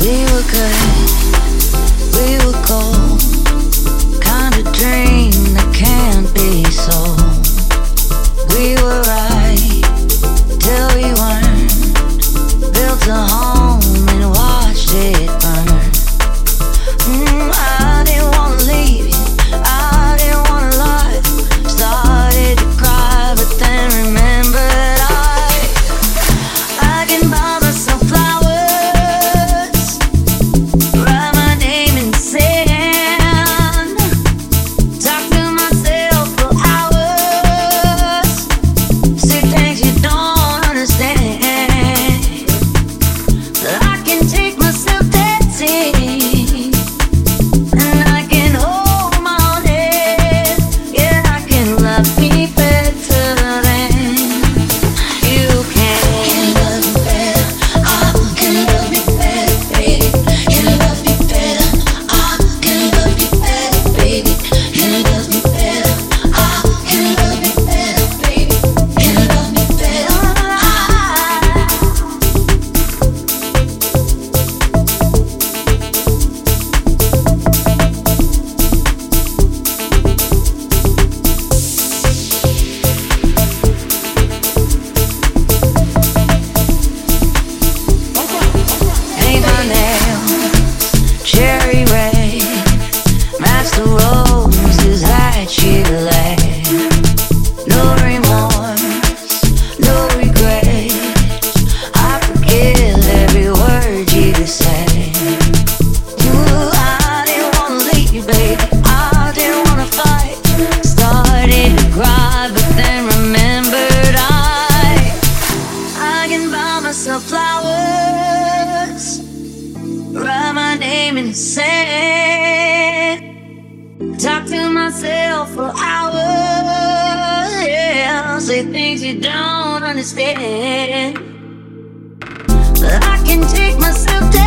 We were cold, kind of dream that can't be. sad. Talk to myself for hours. Yeah, say things you don't understand. But I can take myself